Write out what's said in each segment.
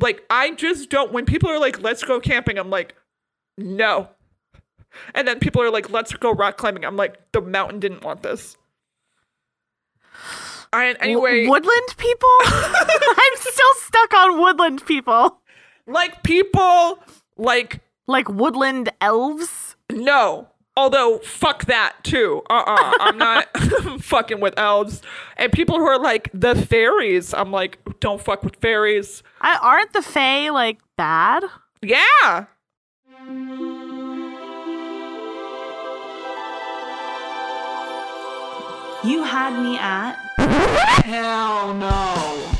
Like I just don't. When people are like, "Let's go camping," I'm like, "No." And then people are like, "Let's go rock climbing." I'm like, "The mountain didn't want this." I, anyway, W- woodland people? I'm still stuck on woodland people. like people, like Like woodland elves? no. Although fuck that too. Uh uh-uh, uh. i am not fucking with elves. And people who are like the fairies. I'm like, don't fuck with fairies. I, aren't the Fae like bad? Yeah. You had me at. Hell no.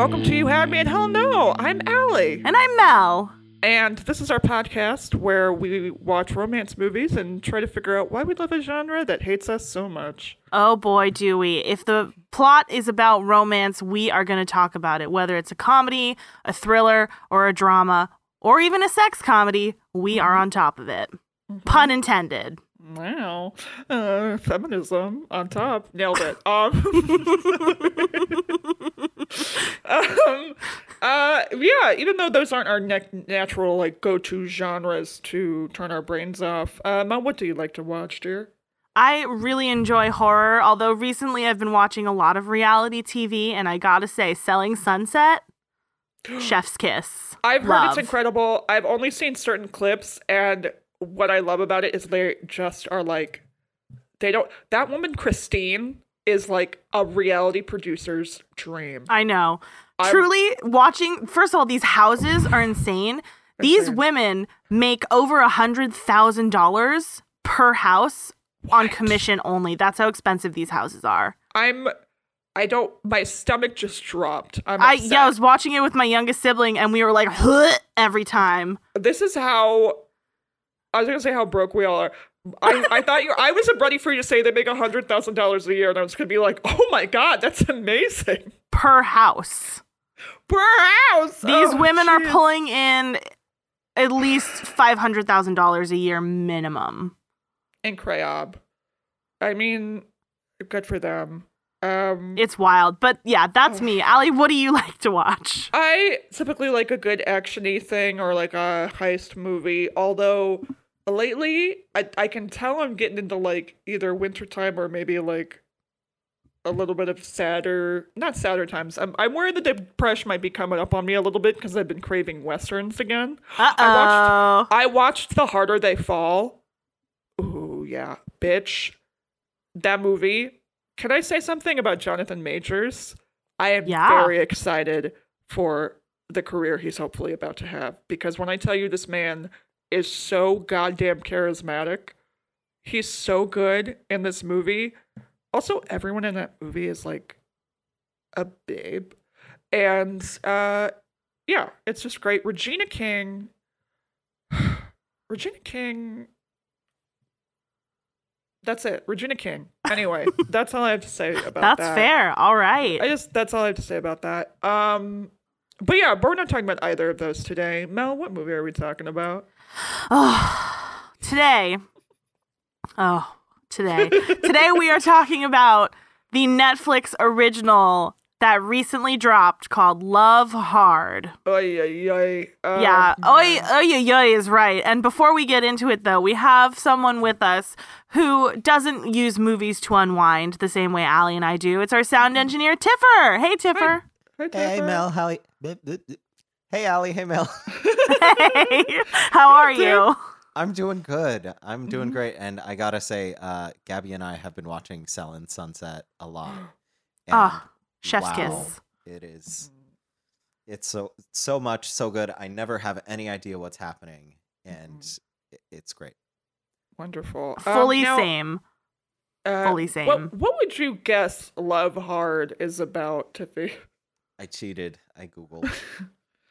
Welcome to You Had Me at Hell No. I'm Allie. And I'm Mel. And this is our podcast where we watch romance movies and try to figure out why we love a genre that hates us so much. Oh boy, do we. If the plot is about romance, we are going to talk about it. Whether it's a comedy, a thriller, or a drama, or even a sex comedy, we are on top of it. Pun intended. Wow. Uh, feminism on top. Nailed it. Um, um, uh, yeah, even though those aren't our ne- natural, like, go to genres to turn our brains off, uh, Mom, what do you like to watch, dear? I really enjoy horror, although recently I've been watching a lot of reality TV, and I gotta say, Selling Sunset, Chef's Kiss. I've heard it's incredible. I've only seen certain clips, and what I love about it is they just are like, they don't. That woman, Christine, is like a reality producer's dream. I know. I'm- Truly, watching, first of all, these houses are insane. These Insane. women make over a $100,000 per house on commission only. That's how expensive these houses are. I'm. I don't. My stomach just dropped. I'm I yeah, I was watching it with my youngest sibling, and we were like, every time. this is how. I was gonna say how broke we all are. I, I thought you. I was ready for you to say they make a hundred thousand dollars a year, and I was gonna be like, "Oh my god, that's amazing!" Per house. Per house. These Oh, women are pulling in at least five hundred thousand dollars a year minimum. in Crayob. I mean, good for them. Um, It's wild, but yeah, that's me. Allie, what do you like to watch? I typically like a good actiony thing or like a heist movie. Although lately, I I can tell I'm getting into like either wintertime or maybe like a little bit of sadder, not sadder times. I'm I'm worried the depression might be coming up on me a little bit because I've been craving westerns again. Uh I watched oh. I watched The Harder They Fall. Ooh, yeah, bitch. That movie. Can I say something about Jonathan Majors? I am Yeah. very excited for the career he's hopefully about to have because when I tell you this man is so goddamn charismatic, he's so good in this movie. Also, everyone in that movie is like a babe. And uh yeah, it's just great. Regina King Regina King. That's it. Regina King. Anyway, that's all I have to say about That's that. That's fair. All right. I just that's all I have to say about that. Um but yeah, but we're not talking about either of those today. Mel, what movie are we talking about? Oh, today. Oh, today. today we are talking about the Netflix original that recently dropped called Love Hard. Oy, oy, oy. Uh, yeah. Oi, oi, oi is right. And before we get into it, though, we have someone with us who doesn't use movies to unwind the same way Allie and I do. It's our sound engineer, Tiffer. Hey, Tiffer. Hi, Hey, Topher. Mel, how? Hey, Allie. Hey, Mel. hey, how are you? I'm doing good. I'm doing Mhm. great, and I gotta say, uh, Gabby and I have been watching Selling Sunset a lot. And Ah, Chef's wow, kiss. It is. It's so so much so good. I never have any idea what's happening, and Mm-hmm. it's great. Wonderful. Um, Fully now, same. uh, fully same. What, what would you guess Love Hard is about, Tiffy? I cheated. I googled.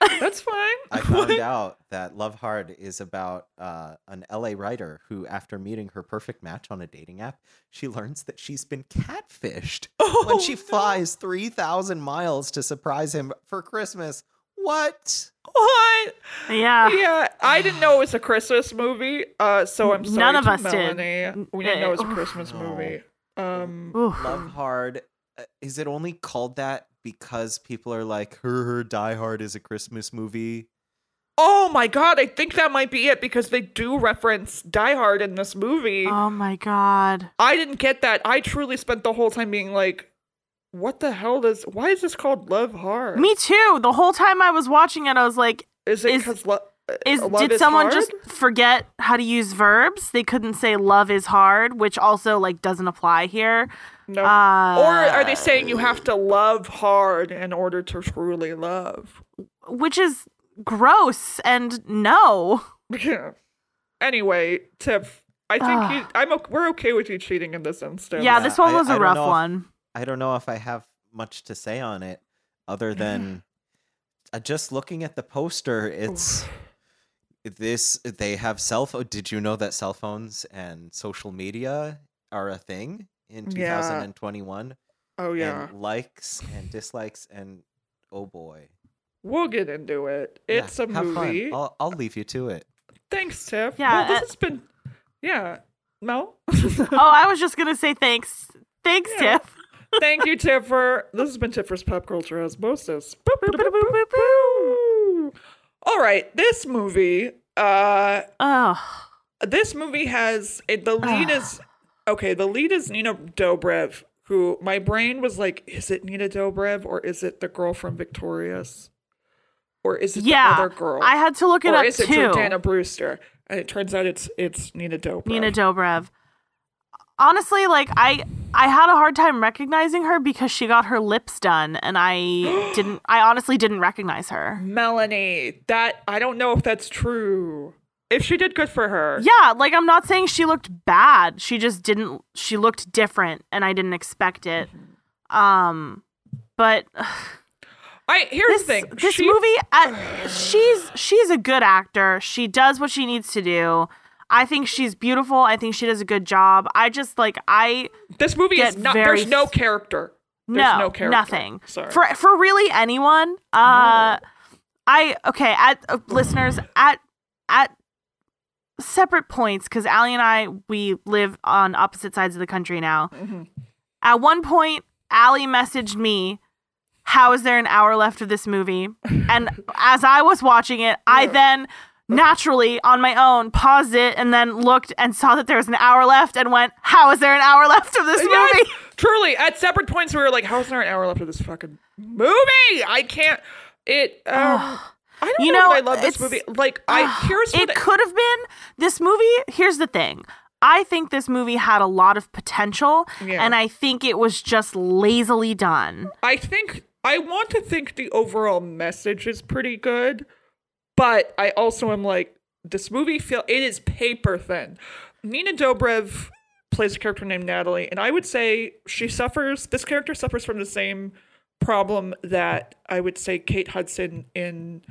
That's fine. I found out that Love Hard is about uh, an LA writer who, after meeting her perfect match on a dating app, she learns that she's been catfished when Oh, she no. flies 3,000 miles to surprise him for Christmas. What? What? Yeah. Yeah, I didn't know it was a Christmas movie. Uh, so I'm sorry None of to us did. We didn't know it was a Uh, Christmas No. movie. Um, Love Hard. Uh, Is it only called that because people are like, her, her Die Hard is a Christmas movie? oh my god, I think that might be it because they do reference Die Hard in this movie. Oh my god. I didn't get that. I truly spent the whole time being like, "What the hell does? Why is this called Love Hard? Me too. The whole time I was watching it, I was like, is it is- because lo- uh, is did someone hard? just forget how to use verbs? They couldn't say love is hard, which also like doesn't apply here. no? Uh, or are they saying you have to love hard in order to truly love? which is gross and no. Yeah. Anyway, Tiff, I think you, I'm o- we're okay with you cheating in this instance. Yeah, Yeah, this one was I a don't rough know if- one. I don't know if I have much to say on it other than uh, just looking at the poster. It's this. They have cell phone. Did you know that cell phones and social media are a thing in Yeah. 2021? Oh yeah, And likes and dislikes and oh boy, we'll get into it. Yeah, It's a have fun. movie. I'll I'll leave you to it. Thanks, Tiff. Yeah, well, this uh, has been. Yeah, Mel. oh, I was just gonna say thanks. Thanks, Yeah. Tiff. Thank you, Tiffer. This has been Tiffer's Pop Culture Osmosis. Boop, boop, boop, boop, boop, boop. All right, this movie. Uh, Oh, this movie has the lead is okay. The lead is Nina Dobrev, who my brain was like, is it Nina Dobrev or is it the girl from Victorious, or is it yeah. the other girl? I had to look it or up is it. Jordana Brewster? And it turns out it's it's Nina Dobrev. Nina Dobrev. Honestly, like I I had a hard time recognizing her because she got her lips done and I didn't I honestly didn't recognize her. Melanie, that I don't know if that's true. If she did good for her. Yeah, like I'm not saying she looked bad. She just didn't she looked different and I didn't expect it. Um but I here's this the thing. this she, movie uh, she's she's a good actor. She does what she needs to do. I think she's beautiful. I think she does a good job. I just like I This movie is not. very There's no character. There's no, no character. nothing Sorry. for for really anyone. Uh, I okay at uh, listeners at at separate points because Allie and I we live on opposite sides of the country now. Mhm. At one point, Allie messaged me, "How is there an hour left of this movie?" And as I was watching it, I then naturally on my own paused it and then looked and saw that there was an hour left and went, "How is there an hour left of this Yes, movie?" truly, at separate points, we were like, "How's there an hour left of this fucking movie?" I can't. It. Um. I don't You know, know, if I love this movie. Like, I here's what it could have been this movie here's the thing i think this movie had a lot of potential Yeah. and i think it was just lazily done I think I want to think the overall message is pretty good, but I also am like this movie feel it is paper thin. Nina Dobrev plays a character named Natalie, and I would say she suffers. This character suffers from the same problem that I would say Kate Hudson in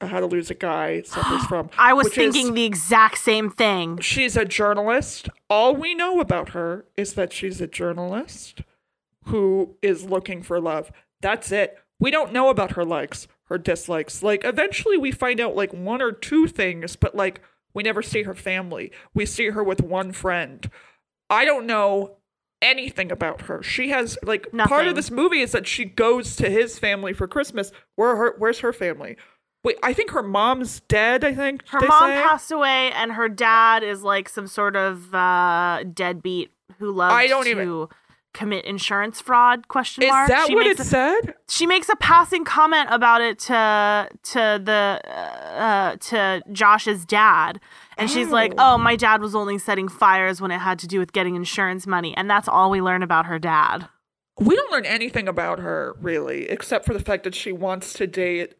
How to Lose a Guy suffers from. i was which is- thinking the exact same thing She's a journalist. All we know about her is that she's a journalist who is looking for love. That's it. We don't know about her likes, her dislikes. Like, eventually we find out like one or two things, but like, we never see her family. We see her with one friend. I don't know anything about her. She has like part of this movie is that she goes to his family for Christmas. Where her where's her family? Wait, I think her mom's dead, I think. her mom say. passed away and her dad is like some sort of uh deadbeat who loves I don't to even- commit insurance fraud question mark Is that she what it a- said? she makes a passing comment about it to to the uh, to Josh's dad, and she's like, Oh. "Oh, my dad was only setting fires when it had to do with getting insurance money," and that's all we learn about her dad. We don't learn anything about her really, except for the fact that she wants to date.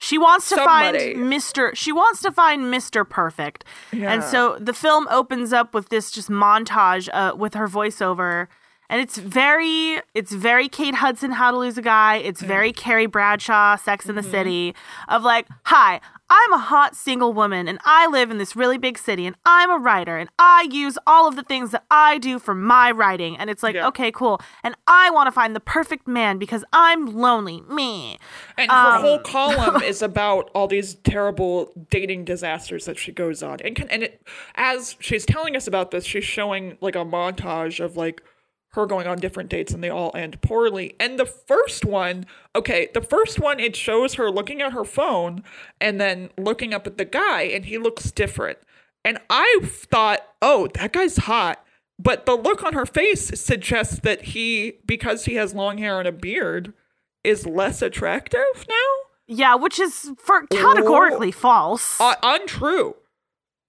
She wants to Somebody. find Mr. She wants to find Mr. Perfect. Yeah. And so the film opens up with this just montage uh, with her voiceover and it's very it's very Kate Hudson How to Lose a Guy. It's very Carrie Bradshaw Sex in the City of like, "Hi, I'm a hot single woman and I live in this really big city and I'm a writer and I use all of the things that I do for my writing." And it's like, Yeah. "Okay, cool. And I want to find the perfect man because I'm lonely." Me. And her Um, whole column is about all these terrible dating disasters that she goes on. And can, and it, as she's telling us about this, she's showing like a montage of like her going on different dates and they all end poorly. And the first one, okay, the first one it shows her looking at her phone and then looking up at the guy and he looks different. And I thought, "Oh, that guy's hot." But the look on her face suggests that he because he has long hair and a beard is less attractive now? Yeah, which is for categorically false. Uh, untrue.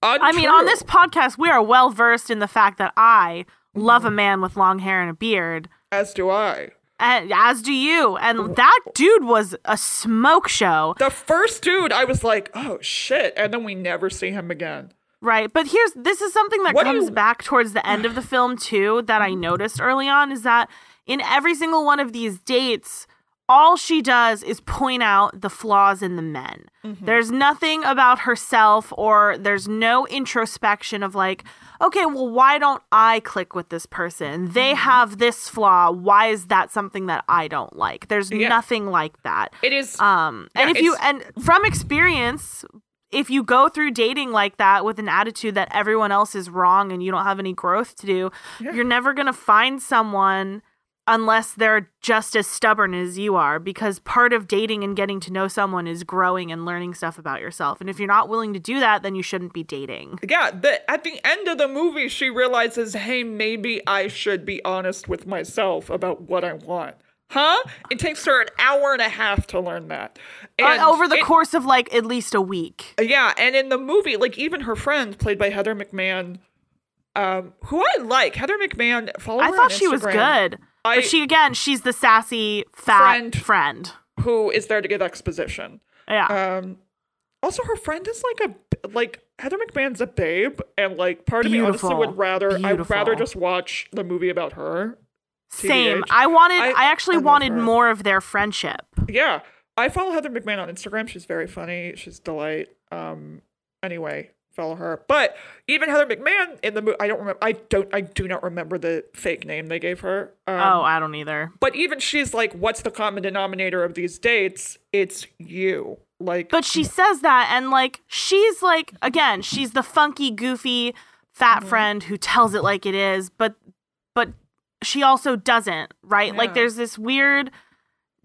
untrue. I mean, on this podcast, we are well versed in the fact that I love a man with long hair and a beard, as do I. and as do you. And that dude was a smoke show, The first dude, I was like, oh shit, and then we never see him again. right? But here's this is something that What comes you- back towards the end of the film too that I noticed early on is that in every single one of these dates. All she does is point out the flaws in the men. Mm-hmm. There's nothing about herself, or there's no introspection of like, okay, well, why don't I click with this person? Mm-hmm. They have this flaw. Why is that something that I don't like? There's Yeah. nothing like that. It is. Um, and Yeah, if you and from experience, if you go through dating like that with an attitude that everyone else is wrong and you don't have any growth to do, you're never gonna find someone unless they're just as stubborn as you are. Because part of dating and getting to know someone is growing and learning stuff about yourself. And if you're not willing to do that, then you shouldn't be dating. yeah, the, at the end of the movie, she realizes, hey, maybe I should be honest with myself about what I want. Huh? It takes her an hour and a half to learn that. Uh, And over the it- course of like at least a week. Yeah, and in the movie, like even her friend, played by Heather McMahan, um, who I like, Heather McMahan. Follow I thought she was good. I- but she again, she's the sassy fat Friend. friend. Who is there to give exposition? Yeah. Um, also, her friend is like a like Heather McMahan's a babe, and like part of me honestly would rather I'd rather just watch the movie about her. Same. I wanted. I- I, actually I wanted her. more of their friendship. Yeah, I follow Heather McMahan on Instagram. She's very funny. She's delight. Um, anyway, follow her. But even Heather McMahan in the movie, I don't remember. I don't. I do not remember the fake name they gave her. Um, oh, I don't either. But even she's like, "What's the common denominator of these dates? It's you." Like, But she says that, and like she's like again, she's the funky, goofy, fat Mm-hmm. friend who tells it like it is. But but she also doesn't. Right? Like there's this weird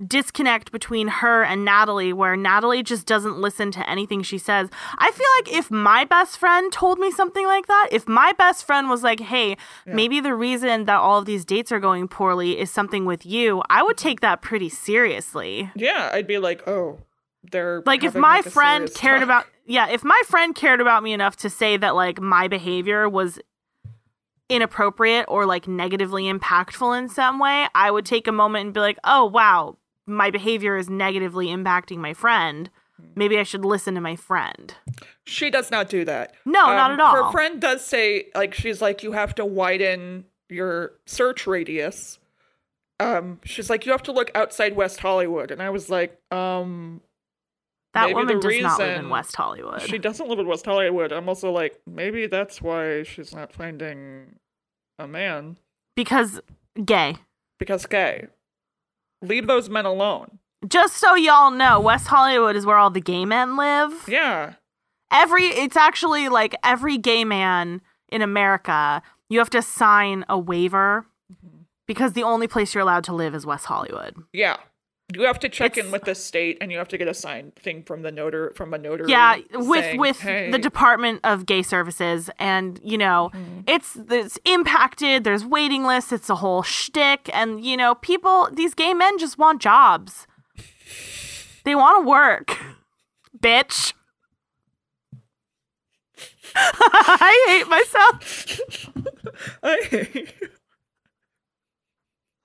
disconnect between her and Natalie where Natalie just doesn't listen to anything she says. I feel like if my best friend told me something like that, if my best friend was like, "Hey, maybe the reason that all of these dates are going poorly is something with you," I would take that pretty seriously. yeah, I'd be like, "Oh, they're Like if my like, friend cared talk. about yeah, if my friend cared about me enough to say that like my behavior was inappropriate or like negatively impactful in some way, I would take a moment and be like, "Oh, wow, my behavior is negatively impacting my friend. Maybe I should listen to my friend." She does not do that. No, not Um, at all. Her friend does say, like, she's like, you have to widen your search radius. Um, she's like, you have to look outside West Hollywood, and I was like, um, That woman does not live in West Hollywood. she doesn't live in West Hollywood. I'm also like, maybe that's why she's not finding a man because gay. because gay. Leave those men alone. Just so y'all know, West Hollywood is where all the gay men live. Yeah, every it's actually like every gay man in America, you have to sign a waiver Mm-hmm. because the only place you're allowed to live is West Hollywood. yeah. You have to check in with the state, and you have to get a signed thing from the notar from a notary. Yeah, with saying, with "Hey, the Department of Gay Services, and you know, Mm-hmm. it's it's impacted. There's waiting lists. It's a whole shtick, and you know, people, these gay men just want jobs. They want to work, bitch. I hate myself. I hate you.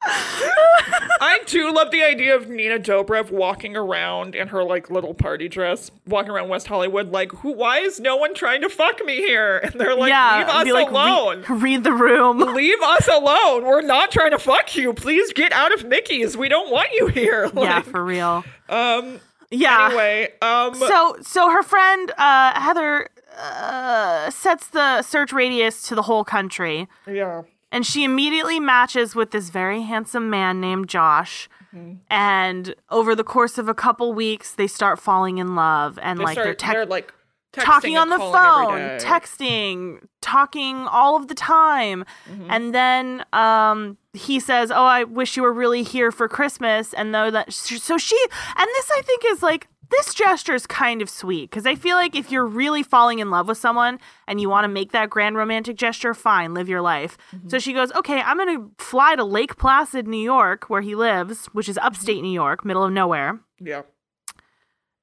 I do love the idea of Nina Dobrev walking around in her like little party dress, walking around West Hollywood, like, who? Why is no one trying to fuck me here? And they're like, leave us like, re- alone. read the room. leave us alone. We're not trying to fuck you. Please get out of Mickey's. We don't want you here. yeah, for real. um. Yeah. Anyway, um. So so her friend uh, Heather uh, sets the search radius to the whole country, yeah. And she immediately matches with this very handsome man named Josh. Mm-hmm. And over the course of a couple weeks, they start falling in love, and They like start, they're, tec- they're like texting talking on the phone, texting, talking all of the time. Mm-hmm. And then um, he says, "Oh, I wish you were really here for Christmas." And though that, so she, and this I think is like this gesture is kind of sweet because I feel like if you're really falling in love with someone and you want to make that grand romantic gesture, fine, live your life. Mm-hmm. So she goes, "Okay, I'm gonna fly to Lake Placid, New York, where he lives, which is upstate New York, middle of nowhere." Yeah.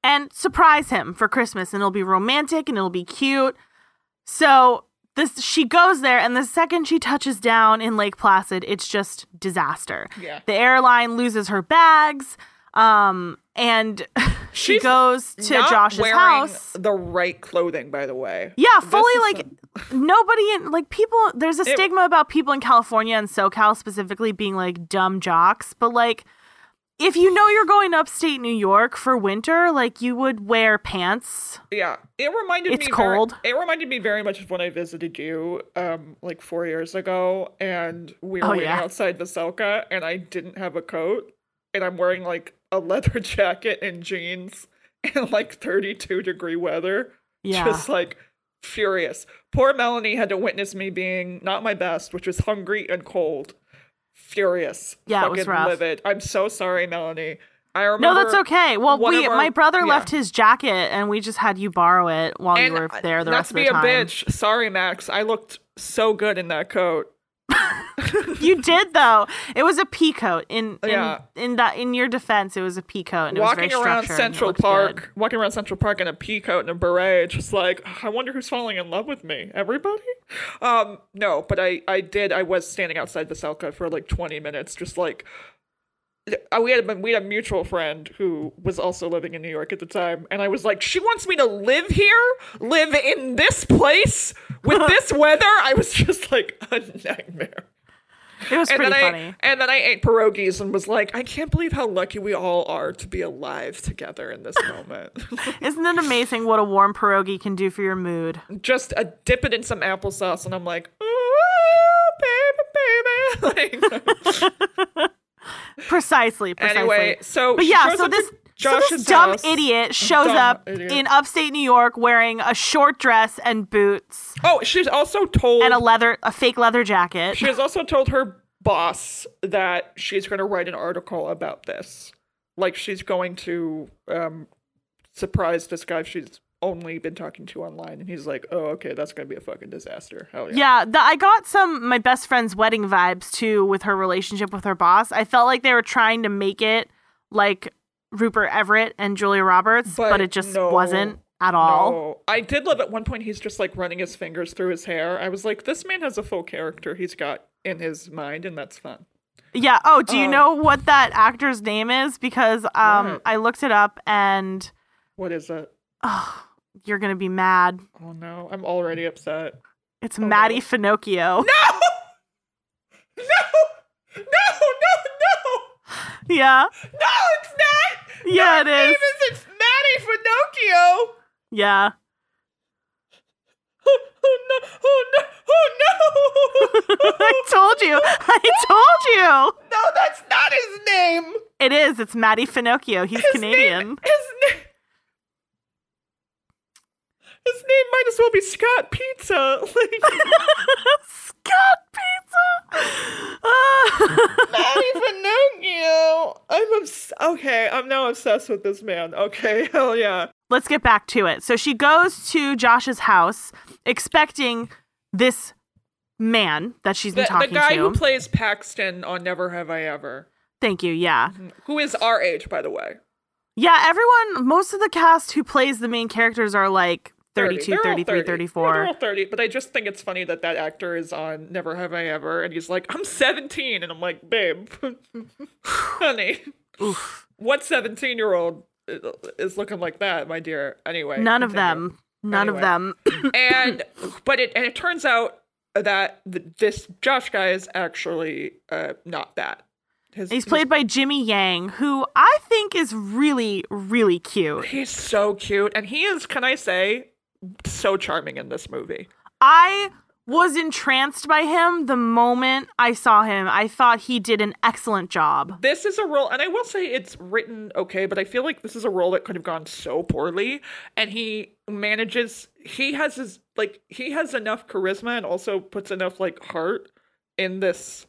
and surprise him for Christmas, and it'll be romantic and it'll be cute. So this she goes there, and the second she touches down in Lake Placid, it's just disaster. Yeah. The airline loses her bags, um, and she goes to Josh's house. The right clothing, by the way. Yeah, fully like nobody in like people. There's a It- stigma about people in California and SoCal specifically being like dumb jocks, but like if you know you're going upstate New York for winter, like you would wear pants. Yeah, it reminded It's me. very- cold. it reminded me very much of when I visited you, um, like four years ago, and we were Oh, waiting yeah. outside Veselka, and I didn't have a coat, and I'm wearing like a leather jacket and jeans in like 32 degree weather, Yeah. just like furious. Poor Melanie had to witness me being not my best, which was hungry and cold, furious, Yeah, it was rough. livid. I'm so sorry, Melanie. I remember. no, that's okay. Well, we our- my brother yeah. left his jacket and we just had you borrow it while you were there the not rest to of be the time. a bitch. Sorry, Max. I looked so good in that coat. You did though. It was a pea coat. In in, Yeah. in that in your defense, it was a pea coat and it walking around structured and it Central Park, good. walking around Central Park in a pea coat and a beret, just like I wonder who's falling in love with me. Everybody? Um, no, but I, I did. I was standing outside Veselka for like 20 minutes, just like. uh, We had a, we had a mutual friend who was also living in New York at the time, and I was like, "She wants me to live here, live in this place with this weather." I was just like a nightmare. It was and pretty then funny. I and then I ate pierogies and was like, I can't believe how lucky we all are to be alive together in this moment. Isn't it amazing what a warm pierogi can do for your mood? Just a dip it in some applesauce, and I'm like, ooh, baby, baby. Like, Precisely, precisely. anyway, so But yeah, so up this so this dumb house. idiot shows Dumb up idiot. in upstate New York wearing a short dress and boots Oh, she's also told and a leather a fake leather jacket. she has also told her boss that she's going to write an article about this. Like she's going to um, surprise this guy she's only been talking to online, and he's like, "Oh, okay, that's going to be a fucking disaster." Hell yeah. Yeah, the, I got some my best friend's wedding vibes too with her relationship with her boss. I felt like they were trying to make it like Rupert Everett and Julia Roberts, but, But it just no, wasn't at all. No, I did love at one point. He's just like running his fingers through his hair. I was like, this man has a full character he's got in his mind, and that's fun. Yeah. Oh, do you Uh, know what that actor's name is? Because um, What? I looked it up, and What is it? oh, you're gonna be mad. Oh no, I'm already upset. It's Oh, no. Matty Finochio. No, no, no, no, no. Yeah. No, it's not. Yeah, it is. Name is it's Matty Finochio. Yeah. Oh, oh no! Oh no! Oh no! I told you. I told you. no, that's not his name. It is. It's Matty Finochio. He's His Canadian. Name, his name. His name might as well be Scott Pizza. Like Scott Matty Finochio. I'm obs- okay. I'm now obsessed with this man. Okay, hell yeah. Let's get back to it. So she goes to Josh's house expecting this man that she's been The, talking to. the guy to. who plays Paxton on Never Have I Ever, Thank you. Yeah. Mm-hmm. who is our age, by the way. Yeah, everyone, most of the cast who plays the main characters are like 32, They're all 33, 30. Yeah, 34. they're all 30, but I just think it's funny that that actor is on Never Have I Ever, and he's like, I'm 17. And I'm like, babe, honey, Oof. what 17 year old is looking like that, my dear? Anyway. None of them. None of them. and but it and it turns out that th- this Josh guy is actually uh, not that. His, He's his- played by Jimmy Yang, who I think is really, really cute. He's so cute, and he is. Can I say, so charming in this movie. I was entranced by him the moment I saw him. I thought he did an excellent job. This is a role, and I will say it's written okay, but I feel like this is a role that could have gone so poorly, and he manages. He has his like he has enough charisma and also puts enough like heart in this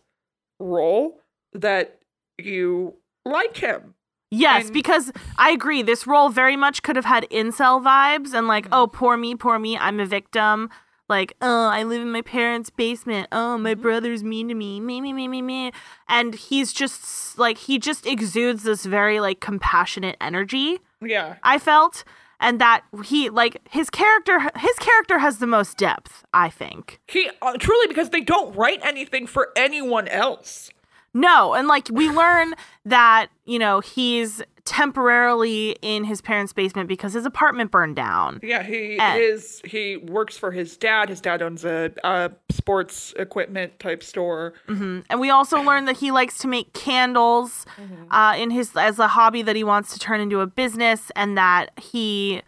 role that you like him. Yes, And- because I agree. This role very much could have had incel vibes and like, mm-hmm. oh, poor me, poor me, I'm a victim. Like, oh, I live in my parents' basement. Oh, my mm-hmm. brother's mean to me. Me, me, me, me, me. And he's just like, he just exudes this very like compassionate energy. Yeah, I felt. And that he like his character his character has the most depth, I think. he uh, truly because they don't write anything for anyone else. No, and like we learn that, you know, he's temporarily in his parents' basement because his apartment burned down. Yeah, he And- is. He works for his dad. His dad owns a, a sports equipment type store. And we also learn that he likes to make candles uh, in his as a hobby that he wants to turn into a business, and that he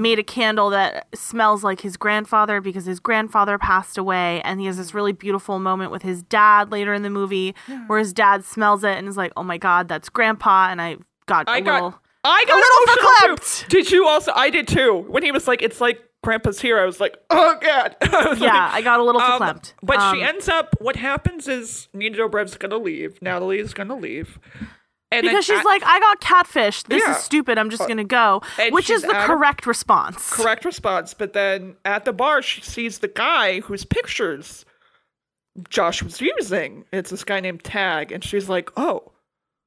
made a candle that smells like his grandfather because his grandfather passed away, and he has this really beautiful moment with his dad later in the movie where his dad smells it and is like, "Oh my god, that's grandpa," and I got a I little. I got a little verklempt. Did you also? I did too. When he was like, "It's like Grandpa's here," I was like, "Oh God." I yeah, like, I got a little um, verklempt. But she Um, ends up. What happens is Nina Dobrev's gonna leave. Natalie is gonna leave. And because she's at- like, I got catfished. This Yeah. Uh, is stupid. I'm just gonna go, and which is the at a- correct response. correct response. But then at the bar, she sees the guy whose pictures Josh was using. It's this guy named Tag, and she's like, "Oh,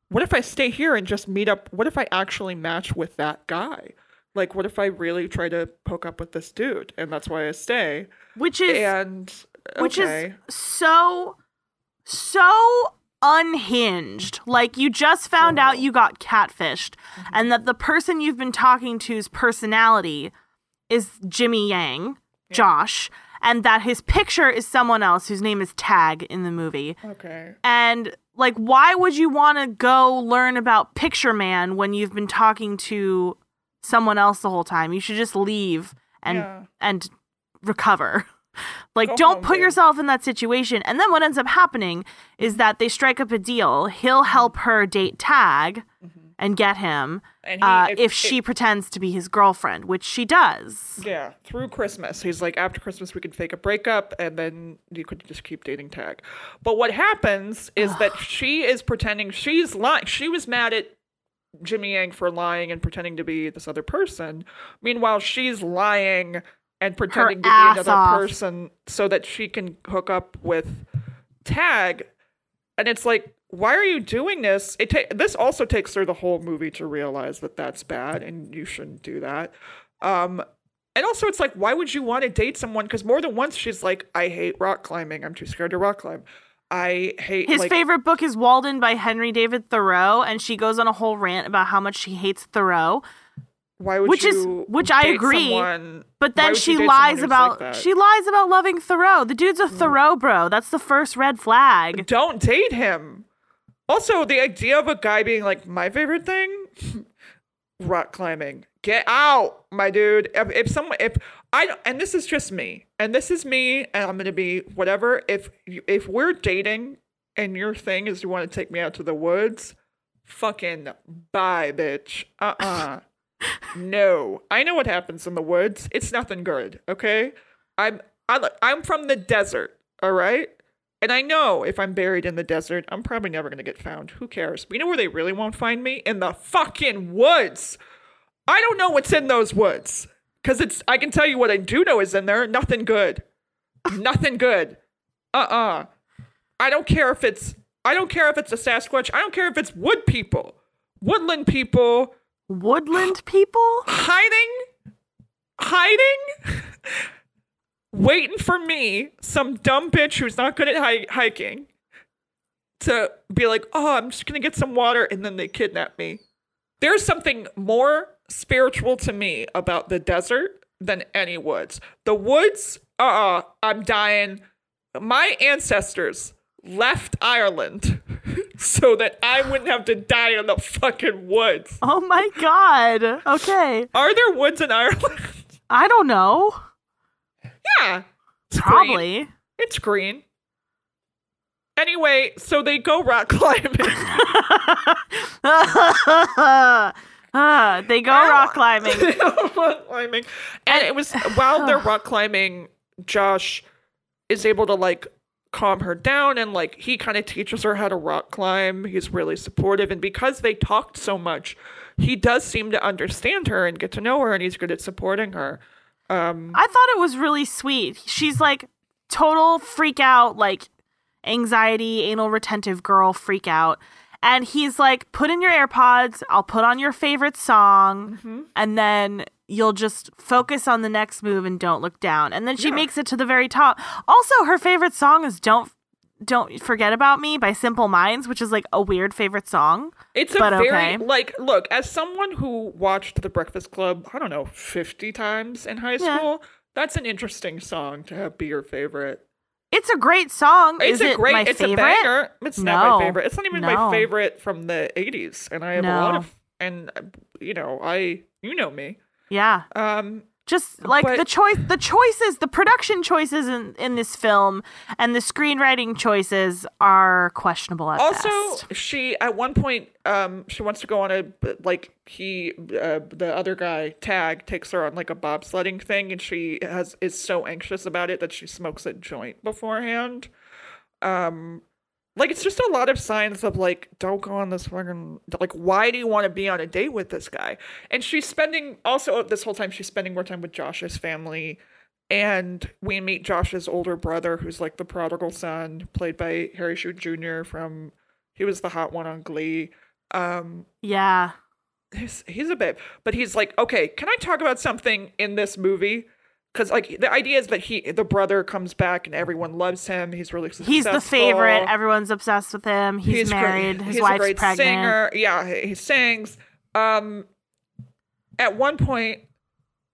what if I stay here and just meet up? What if I actually match with that guy? Like, what if I really try to poke up with this dude? And that's why I stay. Which is And which is so so unhinged. Like you just found out you got catfished mm-hmm. and that the person you've been talking to's personality is Jimmy Yang, Josh, and that his picture is someone else whose name is Tag in the movie. okay. And like why would you want to go learn about Picture Man when you've been talking to someone else the whole time? You should just leave and Yeah. and recover. Like, Go don't home, put yourself in that situation. And then what ends up happening is that they strike up a deal. He'll help her date Tag and get him Mm-hmm. And he, uh, if- if she pretends to be his girlfriend, which she does. Yeah, through Christmas. He's like, after Christmas, we could fake a breakup, and then you could just keep dating Tag. But what happens is that she is pretending she's lying. She was mad at Jimmy Yang for lying and pretending to be this other person. Meanwhile, she's lying and pretending to be another off. person so that she can hook up with Tag. And it's like, why are you doing this? It ta- this also takes her the whole movie to realize that that's bad and you shouldn't do that. Um, and also, it's like, why would you want to date someone? Because more than once, she's like, I hate rock climbing. I'm too scared to rock climb. I hate His like, favorite book is Walden by Henry David Thoreau, and she goes on a whole rant about how much she hates Thoreau. Why would which is- which I agree, someone- But then she you date someone lies about like? Mm. she lies about loving Thoreau. The dude's a Thoreau bro. That's the first red flag. don't date him. Also, the idea of a guy being like, my favorite thing, rock climbing. Get out, my dude. If, if someone, if I and this is just me, and this is me, and I'm gonna be whatever. If you- if we're dating and your thing is you want to take me out to the woods, fucking bye, bitch. Uh uh no, I know what happens in the woods. It's nothing good. Okay, I'm I, I'm from the desert. All right. And I know if I'm buried in the desert, I'm probably never to get found. Who cares? But you know where they really won't find me? In the fucking woods. I don't know what's in those woods. Because it's, I can tell you what I do know is in there. Nothing good. Nothing good. Uh uh I don't care if it's, I don't care if it's a Sasquatch. I don't care if it's wood people, woodland people Woodland people? hiding, hiding, waiting for me, some dumb bitch who's not good at hi- hiking, to be like, oh, I'm just gonna get some water, and then they kidnap me. There's something more spiritual to me about the desert than any woods. The woods, uh uh-uh, I'm dying. My ancestors left Ireland so that I wouldn't have to die in the fucking woods. Oh my god. Okay. Are there woods in Ireland? I don't know. yeah. It's green. Probably. It's green. Anyway, so they go rock climbing. Ah, they go rock climbing. rock climbing. And it was while they're rock climbing, Josh is able to like calm her down and like he kind of teaches her how to rock climb. He's really supportive. And because they talked so much, he does seem to understand her and get to know her and he's good at supporting her. Um I thought it was really sweet. She's like total freak out, like anxiety, anal retentive girl freak out. And he's like, put in your AirPods, I'll put on your favorite song, and then you'll just focus on the next move and don't look down. And then she Yeah. makes it to the very top. Also, her favorite song is Don't Don't Forget About Me by Simple Minds, which is like a weird favorite song. It's a But very okay. like look as someone who watched The Breakfast Club, I don't know, fifty times in high Yeah. school. That's an interesting song to have be your favorite. It's a great song. It's is a it great. my it's favorite? a banger. It's not my favorite. It's not even my favorite from the '80s, and I have a lot of. And uh, you know, I you know me. Yeah. Um, just like But- the choice the choices the production choices in, in this film and the screenwriting choices are questionable at also, best. she at one point, um, she wants to go on a like he, uh, the other guy, Tag, takes her on like a bobsledding thing, and she has is so anxious about it that she smokes a joint beforehand. Um, like it's just a lot of signs of like, don't go on this fucking like, why do you want to be on a date with this guy? And she's spending also this whole time she's spending more time with Josh's family. And we meet Josh's older brother, who's like the prodigal son, played by Harry Shum Jr. from he was the hot one on Glee. Um, yeah he's, he's a babe, but he's like, okay, can I talk about something in this movie? Because like the idea is that he, the brother, comes back and everyone loves him. He's really successful. he's the favorite everyone's obsessed with him he's, great- married his he's wife's a great pregnant singer. Yeah, he he sings. Um, at one point,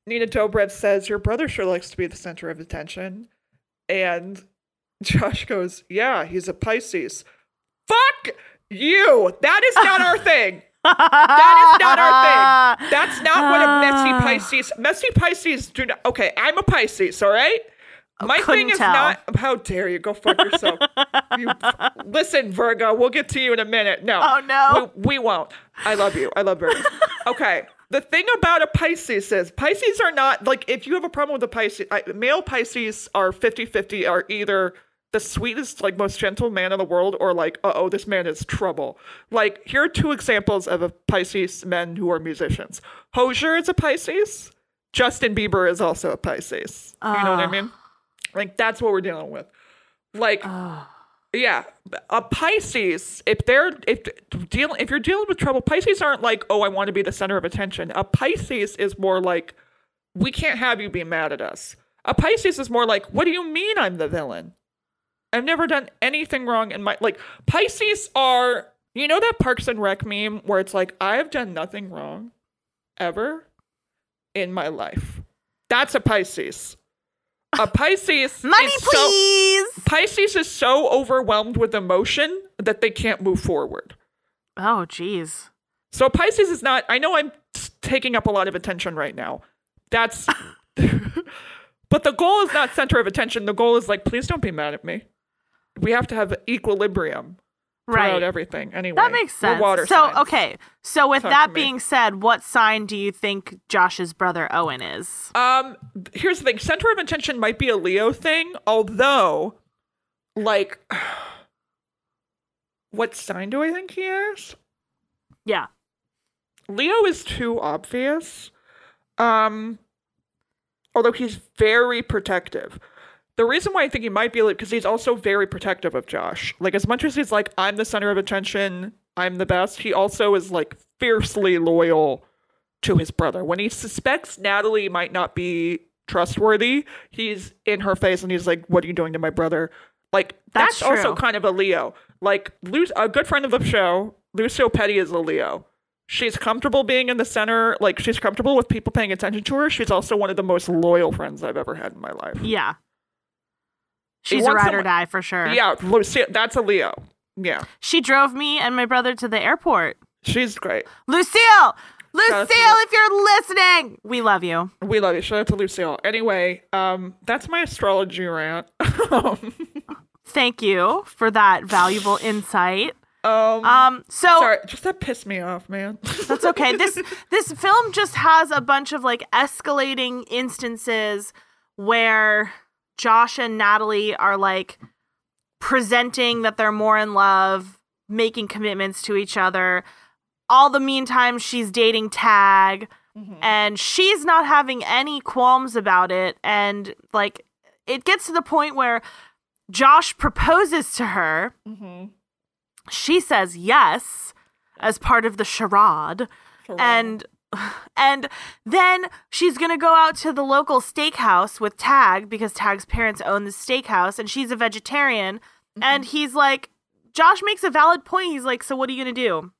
Nina Dobrev says, "Your brother sure likes to be the center of attention," and Josh goes, "Yeah, he's a Pisces." Fuck you. That is not our thing. That is not our thing. That's not what a messy Ah. Pisces. Messy Pisces do not. Okay, I'm a Pisces. All right. My couldn't thing is tell. not. How dare you go fuck yourself? you, listen, Virgo. We'll get to you in a minute. No. Oh, no. We, we won't. I love you. I love Virgo. okay. The thing about a Pisces is Pisces are not like if you have a problem with a Pisces, I, male Pisces are 50-50 are either the sweetest, like most gentle man in the world, or like, uh oh, this man is trouble. Like, here are two examples of a Pisces men who are musicians. Hozier is a Pisces. Justin Bieber is also a Pisces. You know what I Ah. mean? Like that's what we're dealing with. Like yeah, a Pisces, if they're if dealing if you're dealing with trouble, Pisces aren't like, "Oh, I want to be the center of attention." A Pisces is more like, "We can't have you be mad at us." A Pisces is more like, "What do you mean I'm the villain? I've never done anything wrong in my like Pisces are, you know that Parks and Rec meme where it's like, "I have done nothing wrong ever in my life." That's a Pisces. A Pisces money is so- please Pisces is so overwhelmed with emotion that they can't move forward. oh jeez So Pisces is not. I know I'm taking up a lot of attention right now. That's. but the goal is not center of attention. The goal is like, please don't be mad at me. We have to have equilibrium throughout right everything. Anyway, that makes sense water so signs. okay so with Talk that being said what sign do you think josh's brother owen is Um, here's the thing: center of attention might be a Leo thing, although, like, what sign do I think he is? yeah Leo is too obvious. Um, although he's very protective. The reason why I think he might be because he's also very protective of Josh. Like as much as he's like, I'm the center of attention, I'm the best. He also is like fiercely loyal to his brother. When he suspects Natalie might not be trustworthy, he's in her face and he's like, "What are you doing to my brother?" Like That's that's, also kind of a Leo. Like Lu- a good friend of the show, Lucio Petty is a Leo. She's comfortable being in the center. Like she's comfortable with people paying attention to her. She's also one of the most loyal friends I've ever had in my life. Yeah. She's a ride or die for sure. Yeah, that's a Leo. Yeah, She drove me and my brother to the airport. she's great. Lucille! Lucille, if you're listening, we love you. We love you. Shout out to Lucille. Anyway, um, that's my astrology rant. Thank you for that valuable insight. um, Um, so sorry, just that pissed me off, man. That's okay. This this film just has a bunch of like escalating instances where Josh and Natalie are like presenting that they're more in love, making commitments to each other. All the meantime she's dating Tag mm-hmm. and she's not having any qualms about it. And like it gets to the point where Josh proposes to her. Mm-hmm. She says yes as part of the charade. And and then she's gonna go out to the local steakhouse with Tag because Tag's parents own the steakhouse and she's a vegetarian. Mm-hmm. And he's like Josh makes a valid point. He's like so what are you gonna do?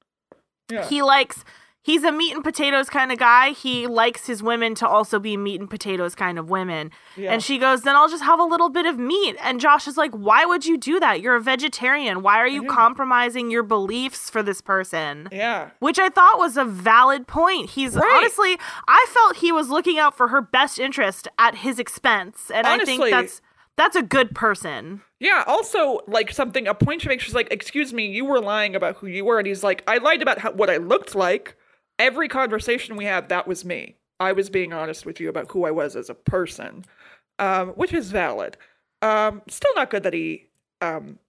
Yeah. he likes he's a meat and potatoes kind of guy he likes his women to also be meat and potatoes kind of women Yeah. and she goes then i'll just have a little bit of meat and josh is like why would you do that you're a vegetarian why are you compromising your beliefs for this person yeah. which I thought was a valid point. He's Right. honestly, I felt he was looking out for her best interest at his expense, and I think that's that's a good person. Yeah, also, like, something, a point she makes, she's like, excuse me, you were lying about who you were. And he's like, I lied about how, what I looked like. Every conversation we had, that was me. I was being honest with you about who I was as a person, um, which is valid. Um, still not good that he um,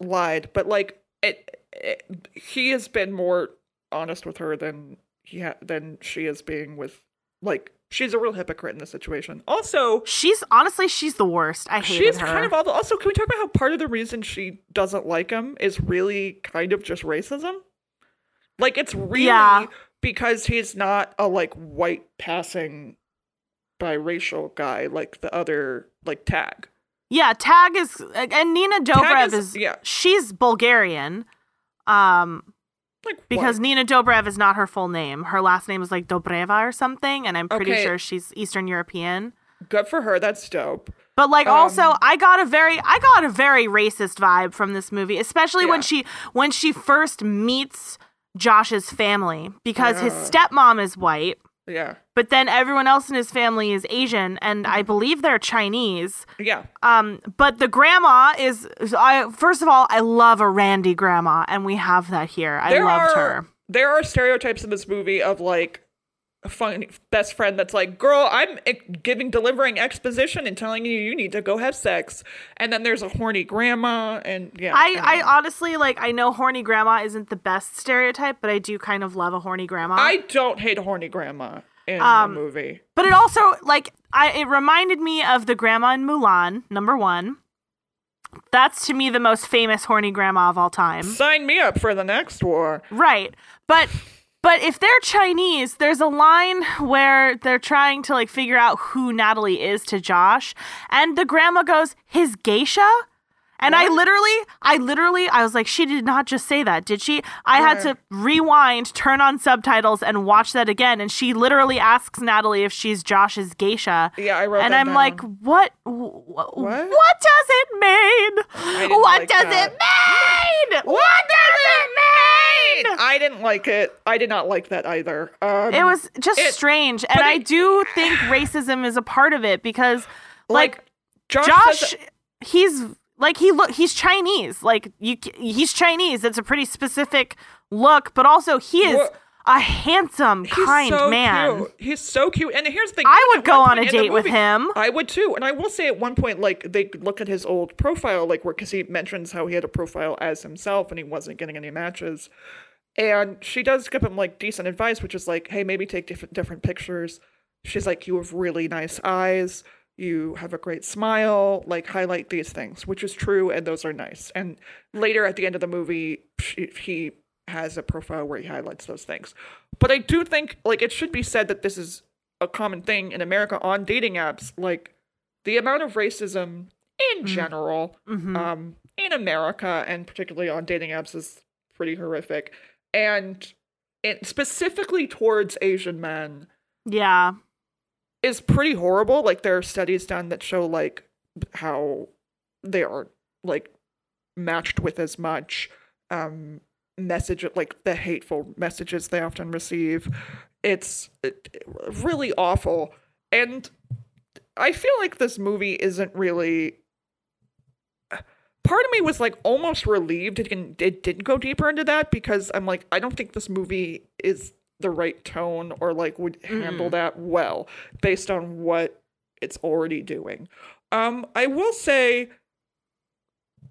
lied, but, like, it, it, he has been more honest with her than he ha- than she is being with, like, she's a real hypocrite in this situation. Also, She's honestly, she's the worst. I hated She's kind of all also can we talk about how part of the reason she doesn't like him is really kind of just racism? Like it's really Yeah. Because he's not a like white passing biracial guy like the other like tag. yeah, Tag is and Nina Dobrev is- is, yeah. she's Bulgarian. Um, Like because what? Nina Dobrev is not her full name. Her last name is like Dobreva or something, and I'm pretty Okay. sure she's Eastern European. good for her, that's dope. But like Um, also I got a very I got a very racist vibe from this movie, especially when she when she first meets Josh's family because his stepmom is white, Yeah. but then everyone else in his family is Asian and Mm-hmm. I believe they're Chinese. Yeah. Um but the grandma is I first of all I love a Randy grandma and we have that here. I there loved are her. there are stereotypes in this movie of like a fun best friend that's like, "Girl, I'm giving delivering exposition and telling you you need to go have sex," and then there's a horny grandma, and yeah, I, anyway. I honestly like I know horny grandma isn't the best stereotype, but I do kind of love a horny grandma. I don't hate a horny grandma in Um, the movie. But it also like I it reminded me of the grandma in Mulan, number one. That's to me the most famous horny grandma of all time. Sign me up for the next war. Right. But but if they're Chinese, there's a line where they're trying to like figure out who Natalie is to Josh, and the grandma goes, "His geisha." And I literally, I literally, I was like, she did not just say that, did she? I had to rewind, turn on subtitles, and watch that again. And she literally asks Natalie if she's Josh's geisha. Yeah, I wrote And I'm like, what? What? What What? does it mean? What like does that. it mean? What does it mean? I didn't like it. I did not like that either. Um, It was just it- strange, and but I do think racism is a part of it because, like, like Josh. Josh, he's like he look he's Chinese, like you he's Chinese. It's a pretty specific look, but also he is Wha- a handsome, He's kind so man. Cute. He's so cute. And here's the thing. I would go on a point in the date with him. I would too. And I will say at one point, like, they look at his old profile, like, where, because he mentions how he had a profile as himself and he wasn't getting any matches. And she does give him, like, decent advice, which is like, hey, maybe take different, different pictures. She's like, you have really nice eyes. You have a great smile. Like, highlight these things, which is true. And those are nice. And later at the end of the movie, he has a profile where he highlights those things. But I do think like it should be said that this is a common thing in America on dating apps. Like the amount of racism in general Mhm. um, in America and particularly on dating apps is pretty horrific. And it, specifically towards Asian men yeah. Is pretty horrible. Like there are studies done that show like how they are like matched with as much um message like the hateful messages they often receive. It's really awful. And I feel like this movie isn't really part of me was like almost relieved it didn't, it didn't go deeper into that because I'm like I don't think this movie is the right tone or like would handle that well based on what it's already doing. Um I will say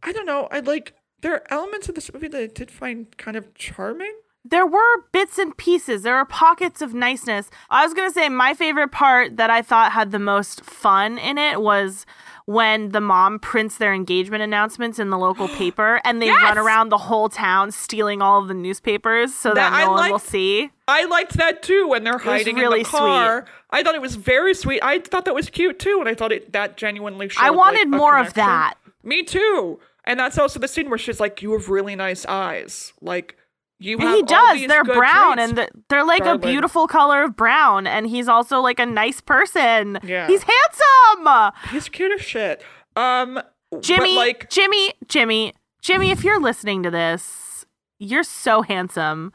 I don't know, I like there are elements of this movie that I did find kind of charming. There were bits and pieces. There were pockets of niceness. I was going to say my favorite part that I thought had the most fun in it was when the mom prints their engagement announcements in the local paper and they Yes! run around the whole town stealing all of the newspapers so that, That- I no one will see. I liked that too when they're hiding really in the car. I thought it was very sweet. I thought that was cute too, and I thought it that genuinely showed. I wanted like, more of that. Me too. And that's also the scene where she's like, "You have really nice eyes. Like you And have." he does. They're brown traits." and th- they're like Darling. a beautiful color of brown. And he's also like a nice person. Yeah. He's handsome. he's cute as shit. Um, but, Jimmy, like Jimmy, Jimmy, Jimmy, if you're listening to this, you're so handsome.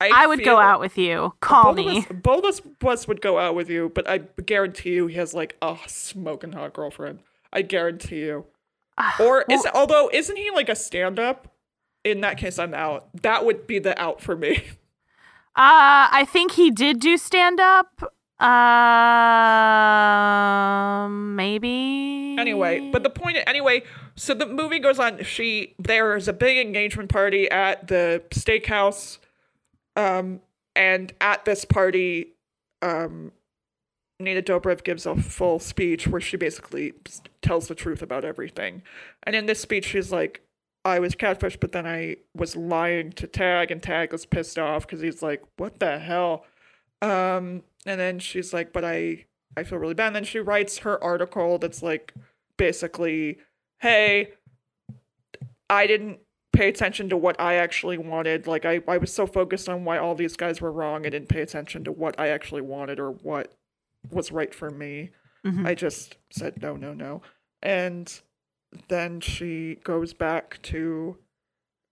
I, would go out with you. Call both me. Of us, both of us would go out with you, but I guarantee you he has like a smoking hot girlfriend. I guarantee you. Or is although isn't he like a stand up? In that case, I'm out. That would be the out for me. Uh, I think he did do stand up. Um, maybe. anyway, but the point anyway, so the movie goes on. She there's a big engagement party at the steakhouse. Um, and at this party, um, Nina Dobrev gives a full speech where she basically tells the truth about everything. And in this speech, she's like, I was catfished, but then I was lying to Tag, and Tag was pissed off because he's like, What the hell? Um, and then she's like, But I, I feel really bad. And then she writes her article that's like, basically, Hey, I didn't pay attention to what I actually wanted. Like I, I was so focused on why all these guys were wrong, I didn't pay attention to what I actually wanted or what was right for me. Mhm. I just said no, no, no. And then she goes back to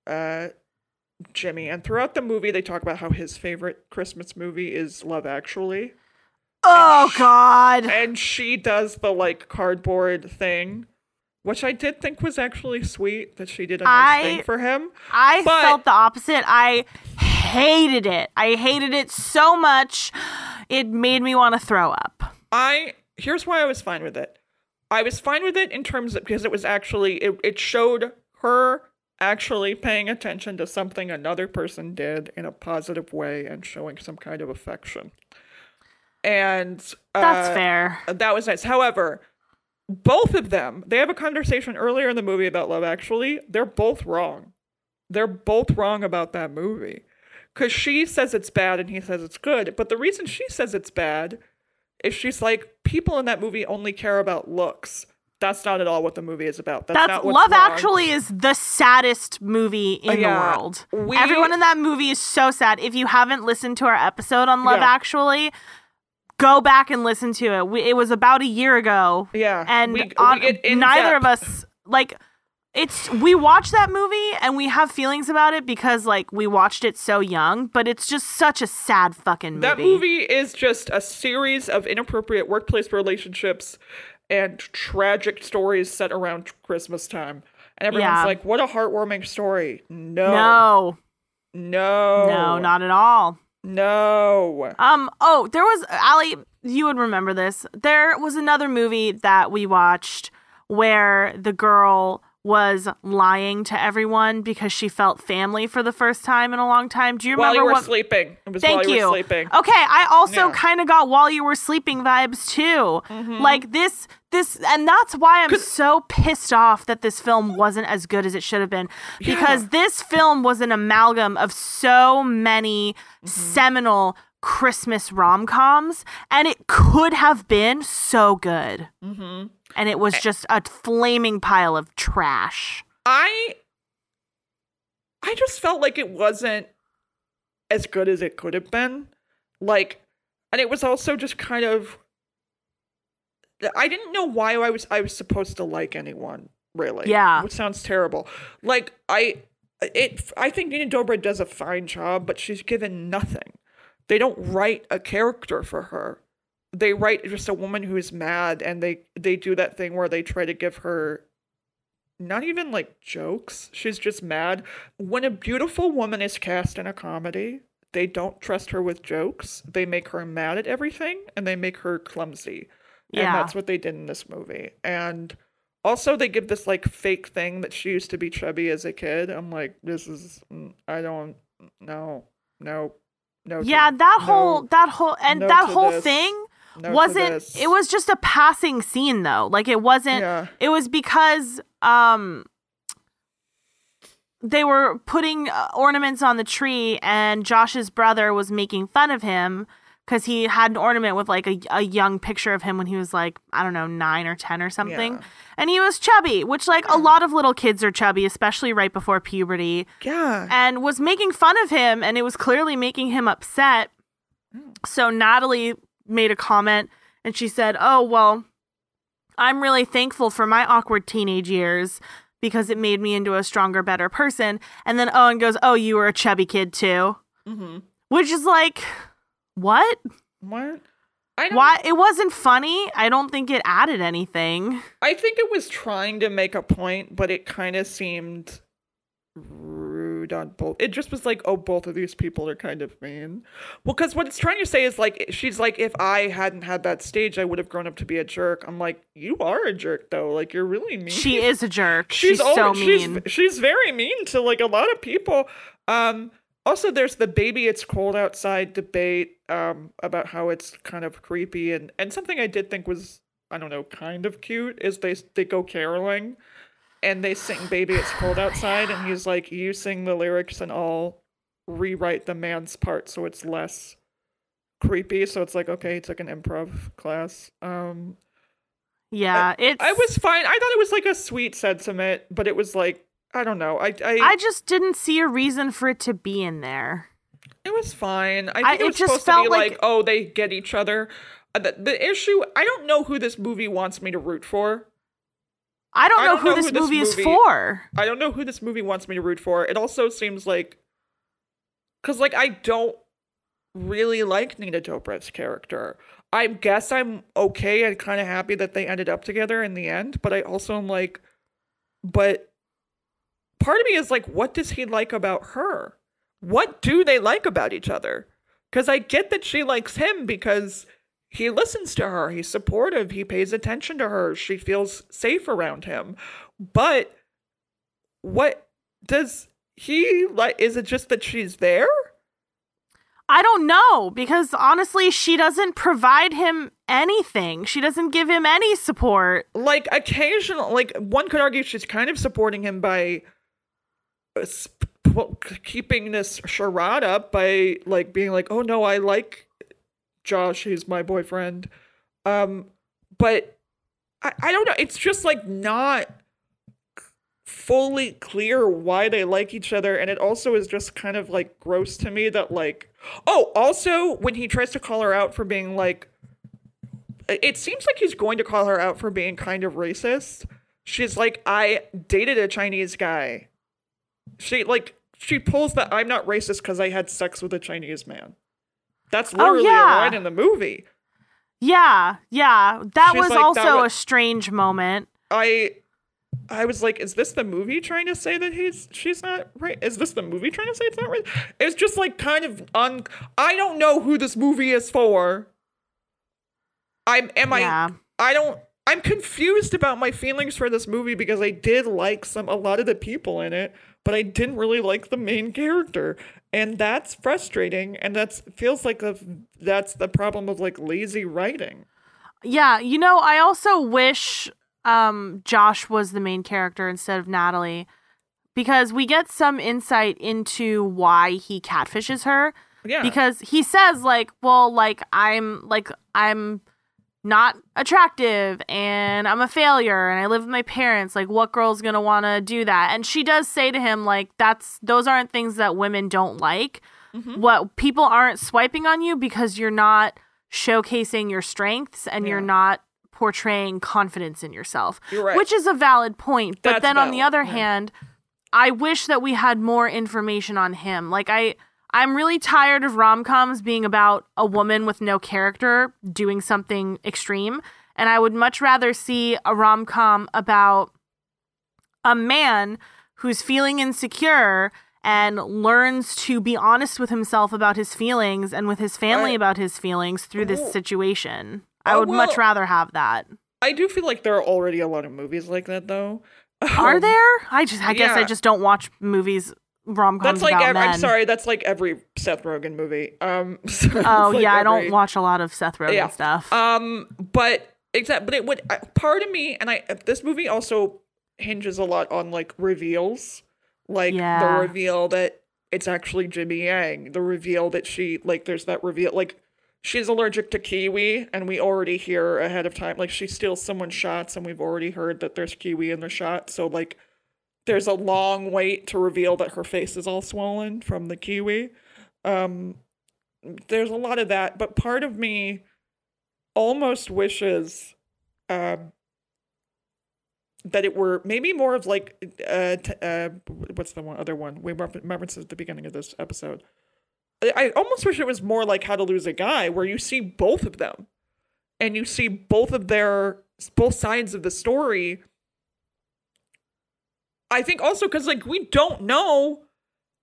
uh Jimmy. And throughout the movie they talk about how his favorite Christmas movie is Love Actually. Oh God. And she does the like cardboard thing. Which I did think was actually sweet that she did a nice I- thing for him. I But- felt the opposite. I hated it. I hated it so much. It made me want to throw up. I here's why I was fine with it. I was fine with it in terms of because it was actually it, it showed her actually paying attention to something another person did in a positive way and showing some kind of affection. And uh, That's fair. That was nice. However, both of them, they have a conversation earlier in the movie about Love Actually. They're both wrong. They're both wrong about that movie. Because she says it's bad and he says it's good. But the reason she says it's bad is she's like, people in that movie only care about looks. That's not at all what the movie is about. That's, That's Love wrong. Actually is the saddest movie in Yeah. the world. We- Everyone in that movie is so sad. If you haven't listened to our episode on Love Yeah. Actually, go back and listen to it. We, it was about a year ago. Yeah. and we, on, we neither of us like it's we watched that movie and we have feelings about it because like we watched it so young but it's just such a sad fucking movie That movie is just a series of inappropriate workplace relationships and tragic stories set around Christmas time. And everyone's Yeah. like, what a heartwarming story. No. no No. no not at all No. um oh there was ali you would remember this there was another movie that we watched where the girl was lying to everyone because she felt family for the first time in a long time do you remember While you were what sleeping. It was Thank while you, you. were sleeping. Okay, I also Yeah. kind of got while you were sleeping vibes too. Mm-hmm. Like this this and that's why I'm so pissed off that this film wasn't as good as it should have been because Yeah. this film was an amalgam of so many Mm-hmm. seminal Christmas rom-coms and it could have been so good. Mm-hmm. And it was eh. just a flaming pile of trash. I I just felt like it wasn't as good as it could have been. Like and it was also just kind of I didn't know why I was I was supposed to like anyone, really. Yeah. Which sounds terrible. Like I it I think Nina Dobrev does a fine job, but she's given nothing. They don't write a character for her. They write just a woman who's mad and they they do that thing where they try to give her not even like jokes. She's just mad. When a beautiful woman is cast in a comedy, they don't trust her with jokes. They make her mad at everything and they make her clumsy. And Yeah. that's what they did in this movie. And also they give this like fake thing that she used to be chubby as a kid. I'm like, this is mm, I don't no, no, no. to- Yeah, that no, whole that whole and no that whole this. thing wasn't it was just a passing scene though. Like it wasn't Yeah. it was because um they were putting uh, ornaments on the tree and Josh's brother was making fun of him cuz he had an ornament with like a, a young picture of him when he was like I don't know 9 or 10 or something Yeah. and he was chubby which like a lot of little kids are chubby especially right before puberty Yeah. and was making fun of him and it was clearly making him upset. So Natalie made a comment and she said, "Oh, well, I'm really thankful for my awkward teenage years because it made me into a stronger, better person." And then Owen goes, "Oh, you were a chubby kid too." Mm-hmm. Which is like what? What? I don't Why it wasn't funny? I don't think it added anything. I think it was trying to make a point, but it kind of seemed on both. It just was like, oh, both of these people are kind of mean. Well, because what it's trying to say is like, she's like, if I hadn't had that stage, I would have grown up to be a jerk. I'm like, you are a jerk though. Like you're really mean. She is a jerk. she's She's, so mean. She's, she's very mean to like a lot of people. Um. Also, there's the baby it's cold outside debate um, about how it's kind of creepy and and something I did think was I don't know kind of cute is they they go caroling and they sing "Baby It's Cold Outside" and he's like, "You sing the lyrics and I'll rewrite the man's part so it's less creepy." So it's like, okay, he took an improv class. Um, yeah, it's I was fine. I thought it was like a sweet sentiment, but it was like I don't know. I I, I just didn't see a reason for it to be in there. it was fine. I think I- it it was just supposed to be like, like- oh, they get each other. Uh, The, the issue, I don't know who this movie wants me to root for. I don't I know don't who know this who this movie is for. I don't know who this movie wants me to root for. It also seems like, because like I don't really like Nina Dobrev's character. I guess I'm okay and kind of happy that they ended up together in the end, but I also am like, but part of me is like, what does he like about her? What do they like about each other? Because I get that she likes him because he listens to her, he's supportive, he pays attention to her, she feels safe around him. But what does he like? Is it just that she's there? I don't know because honestly, she doesn't provide him anything. She doesn't give him any support. like occasional like one could argue she's kind of supporting him by uh, sp- keeping this charade up by like being like oh no i like josh he's my boyfriend um but i, I don't know it's just like not fully clear why they like each other and it also is just kind of like gross to me that like oh also when he tries to call her out for being like it seems like he's going to call her out for being kind of racist. She's like, I dated a Chinese guy. She like she pulls that I'm not racist because I had sex with a Chinese man. That's oh, literally Oh, yeah. a line in the movie. Yeah, yeah. That She's was like, that also a strange moment. I I was like, is this the movie trying to say that he's she's not right? Is this the movie trying to say it's not right? It's just like kind of un I don't know who this movie is for. I'm am Yeah. I I don't I'm confused about my feelings for this movie because I did like some a lot of the people in it, but I didn't really like the main character. And that's frustrating and that's feels like a, that's the problem of like lazy writing. Yeah, you know, I also wish um, Josh was the main character instead of Natalie because we get some insight into why he catfishes her. Yeah. Because he says, like, well, like, I'm, like, I'm not attractive and I'm a failure and I live with my parents. Like, what girl's gonna wanna do that? And she does say to him, like, that's, those aren't things that women don't like. Mhm. What people aren't swiping on you because you're not showcasing your strengths and you're not portraying confidence in yourself, right. which is a valid point. But That's then on the other yeah. hand, I wish that we had more information on him. Like I I'm really tired of rom-coms being about a woman with no character doing something extreme, and I would much rather see a rom-com about a man who's feeling insecure and learns to be honest with himself about his feelings and with his family I- about his feelings through this situation. I Oh, would much rather have that. I do feel like there are already a lot of movies like that, though. Are Um, there? I just I guess I just don't watch movies rom coms That's like ev-. I'm sorry. That's like every Seth Rogen movie. Um. so Oh like yeah, I don't watch a lot of Seth Rogen Yeah. stuff. Um, but exact, but it would part of me, and I this movie also hinges a lot on like reveals, like Yeah. the reveal that it's actually Jimmy Yang, the reveal that she like there's that reveal like she's allergic to kiwi, and we already hear ahead of time like she steals someone's shots, and we've already heard that there's kiwi in the shot, so like there's a long wait to reveal that her face is all swollen from the kiwi. Um, there's a lot of that, but part of me almost wishes um, that it were maybe more of like uh, t- uh what's the one other one we refer- referenced at the beginning of this episode. I almost wish it was more like How to Lose a Guy, where you see both of them, and you see both of their both sides of the story. I think also because like we don't know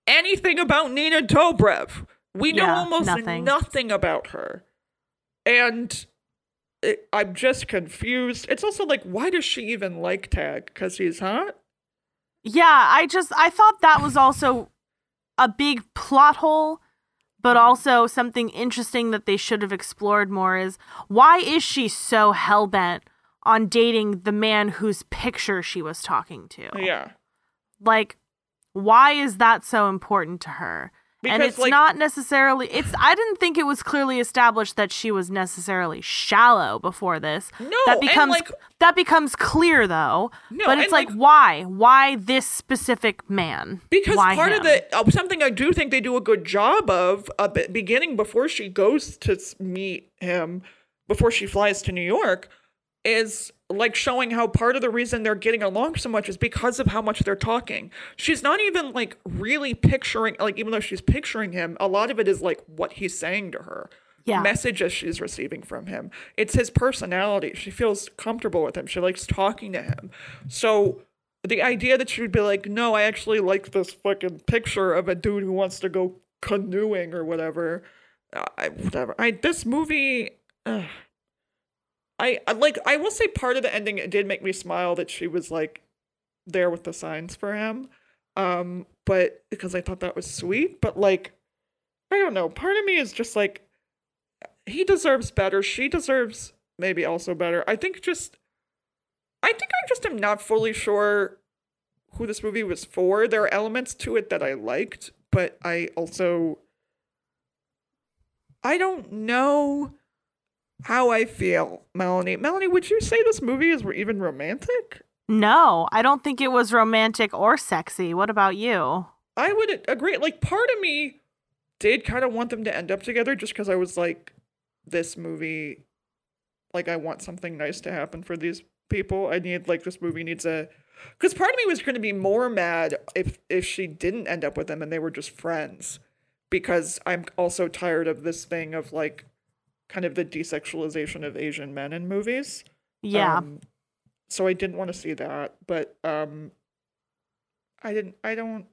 anything about Nina Dobrev. We know Yeah, almost nothing. nothing about her, and it, I'm just confused. It's also like, why does she even like Tag? Because he's hot. yeah, I just I thought that was also a big plot hole, but hmm. also something interesting that they should have explored more is why is she so hell bent on dating the man whose picture she was talking to? Yeah, Like, why is that so important to her? and Because, it's like- not necessarily it's I didn't think it was clearly established that she was necessarily shallow before this. No, that becomes like- that becomes clear though. No, but it's and, like, like- why? Why this specific man? because Why part of the uh, something I do think they do a good job of uh, be- beginning before she goes to meet him, before she flies to New York, is like showing how part of the reason they're getting along so much is because of how much they're talking. She's not even like really picturing like even though she's picturing him, a lot of it is like what he's saying to her. Yeah. Messages she's receiving from him. It's his personality. She feels comfortable with him. She likes talking to him. So the idea that she would be like, no, I actually like this fucking picture of a dude who wants to go canoeing or whatever. uh, I, whatever. I this movie. ugh. I, like. I will say part of the ending it did make me smile that she was like there with the signs for him. Um, but because I thought that was sweet. But like, I don't know. Part of me is just like, he deserves better. She deserves maybe also better. I think just. I think I just am not fully sure who this movie was for. There are elements to it that I liked, but I also I don't know how I feel, Melanie. Melanie, would you say this movie is even romantic? No, I don't think it was romantic or sexy. What about you? I would agree. Like, part of me did kind of want them to end up together just because I was like, this movie, like, I want something nice to happen for these people. I need, like, this movie needs a. Because part of me was going to be more mad if if she didn't end up with them and they were just friends, because I'm also tired of this thing of like, kind of the desexualization of Asian men in movies. Yeah. Um, so I didn't want to see that, but um, I didn't. I don't.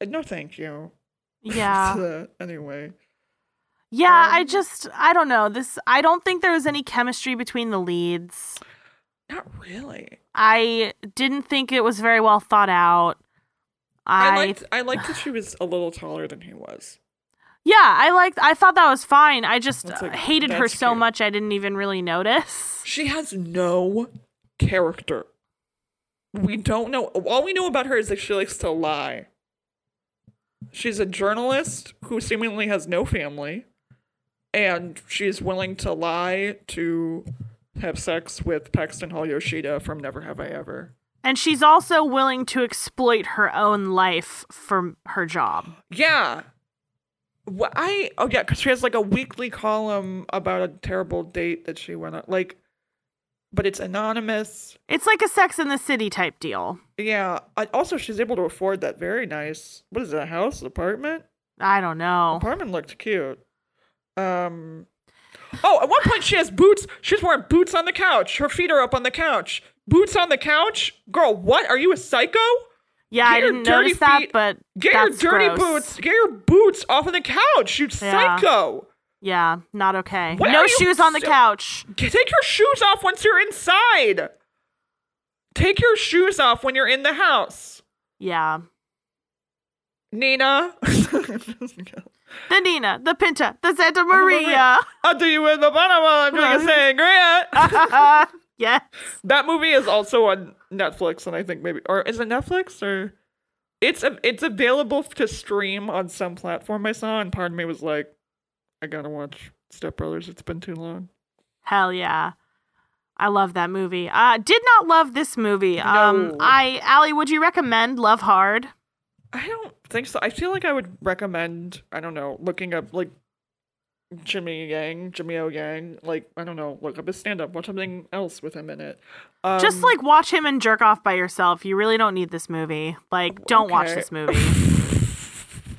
uh, No, thank you. yeah. Anyway, Yeah, I Um, just I don't know. This I don't think there was any chemistry between the leads. not really. I didn't think it was very well thought out. I, I, liked. I liked that she was a little taller than he was. Yeah, I liked. I thought that was fine. I just like- hated her so cute. much I didn't even really notice. She has no character. We don't know. All we know about her is that she likes to lie. She's a journalist who seemingly has no family, and she's willing to lie to have sex with Paxton Hall Yoshida from Never Have I Ever. And she's also willing to exploit her own life for her job. Yeah. Wh- I oh yeah, because she has like a weekly column about a terrible date that she went on. Like, but it's anonymous. It's like a Sex in the City type deal. Yeah. I, also, she's able to afford that very nice. What is it? A house? An apartment? I don't know. Apartment looked cute. Um. Oh, at one point she has boots. She's wearing boots on the couch. Her feet are up on the couch. Boots on the couch. Girl, what? Are you a psycho? Yeah, I Get your didn't notice that, but Get your dirty gross. boots. Get your boots off of the couch. You Yeah. psycho. Yeah, not okay. What no shoes on the so- couch. Take your shoes off once you're inside. Take your shoes off when you're in the house. Yeah. Nina. The Nina, the Pinta, the Santa Maria. I'll do you in the Panama. I'm like a sangria. yes. That movie is also on Netflix, and I think maybe, or is it Netflix or? It's a, it's available to stream on some platform I saw, and part of me was like, I gotta watch Step Brothers. It's been too long. Hell yeah. I love that movie. Uh did not love this movie. Um I Allie, would you recommend Love Hard? I don't think so. I feel like I would recommend, I don't know, looking up like Jimmy Yang, Jimmy O Yang. Like, I don't know, look up his stand up, watch something else with him in it. Um, Just like watch him and jerk off by yourself. You really don't need this movie. Like, don't watch this movie.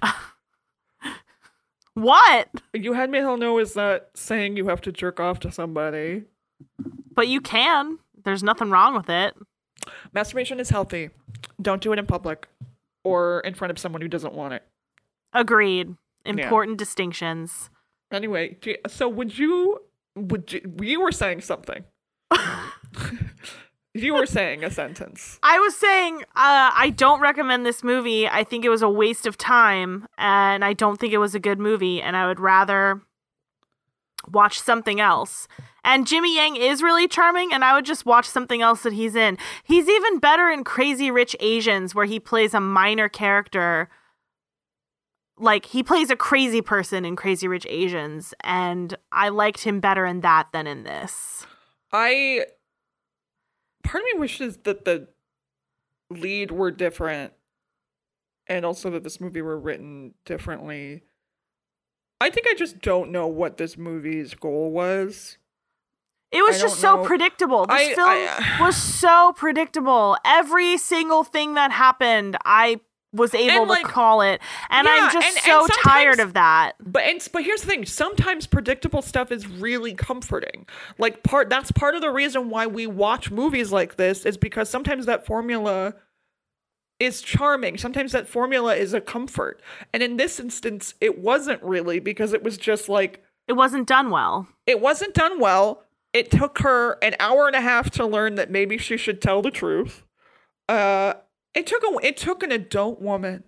what? You had me hell no is that saying you have to jerk off to somebody. But you can. There's nothing wrong with it. Masturbation is healthy. Don't do it in public or in front of someone who doesn't want it. Agreed. Important distinctions. Anyway, so would you would you, you were saying something? you were saying a sentence. I was saying, uh, I don't recommend this movie. I think it was a waste of time, and I don't think it was a good movie, and I would rather watch something else. And Jimmy Yang is really charming, and I would just watch something else that he's in. He's even better in Crazy Rich Asians, where he plays a minor character. Like, he plays a crazy person in Crazy Rich Asians, and I liked him better in that than in this. I part of me wishes that the lead were different and also that this movie were written differently. I think I just don't know what this movie's goal was. It was I just so know. predictable. This I- film I- was so predictable. Every single thing that happened, I was able And, like- to call it. And Yeah, I'm just and- and so tired of that. But and, but here's the thing, sometimes predictable stuff is really comforting. Like part that's part of the reason why we watch movies like this is because sometimes that formula is charming. Sometimes that formula is a comfort. And in this instance it wasn't really because it was just like It wasn't done well. it wasn't done well. It took her an hour and a half to learn that maybe she should tell the truth. Uh, it took a it took an adult woman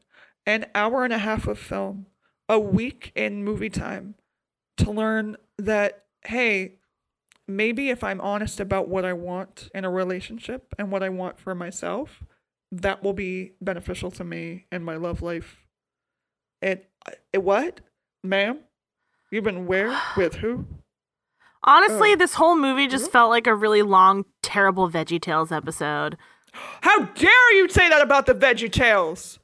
an hour and a half of film, a week in movie time, to learn that hey, maybe if I'm honest about what I want in a relationship and what I want for myself, that will be beneficial to me and my love life. And it, what, ma'am? You've been where with who? Honestly, Oh. this whole movie just felt like a really long, terrible Veggie Tales episode. How dare you say that about the Veggie Tales?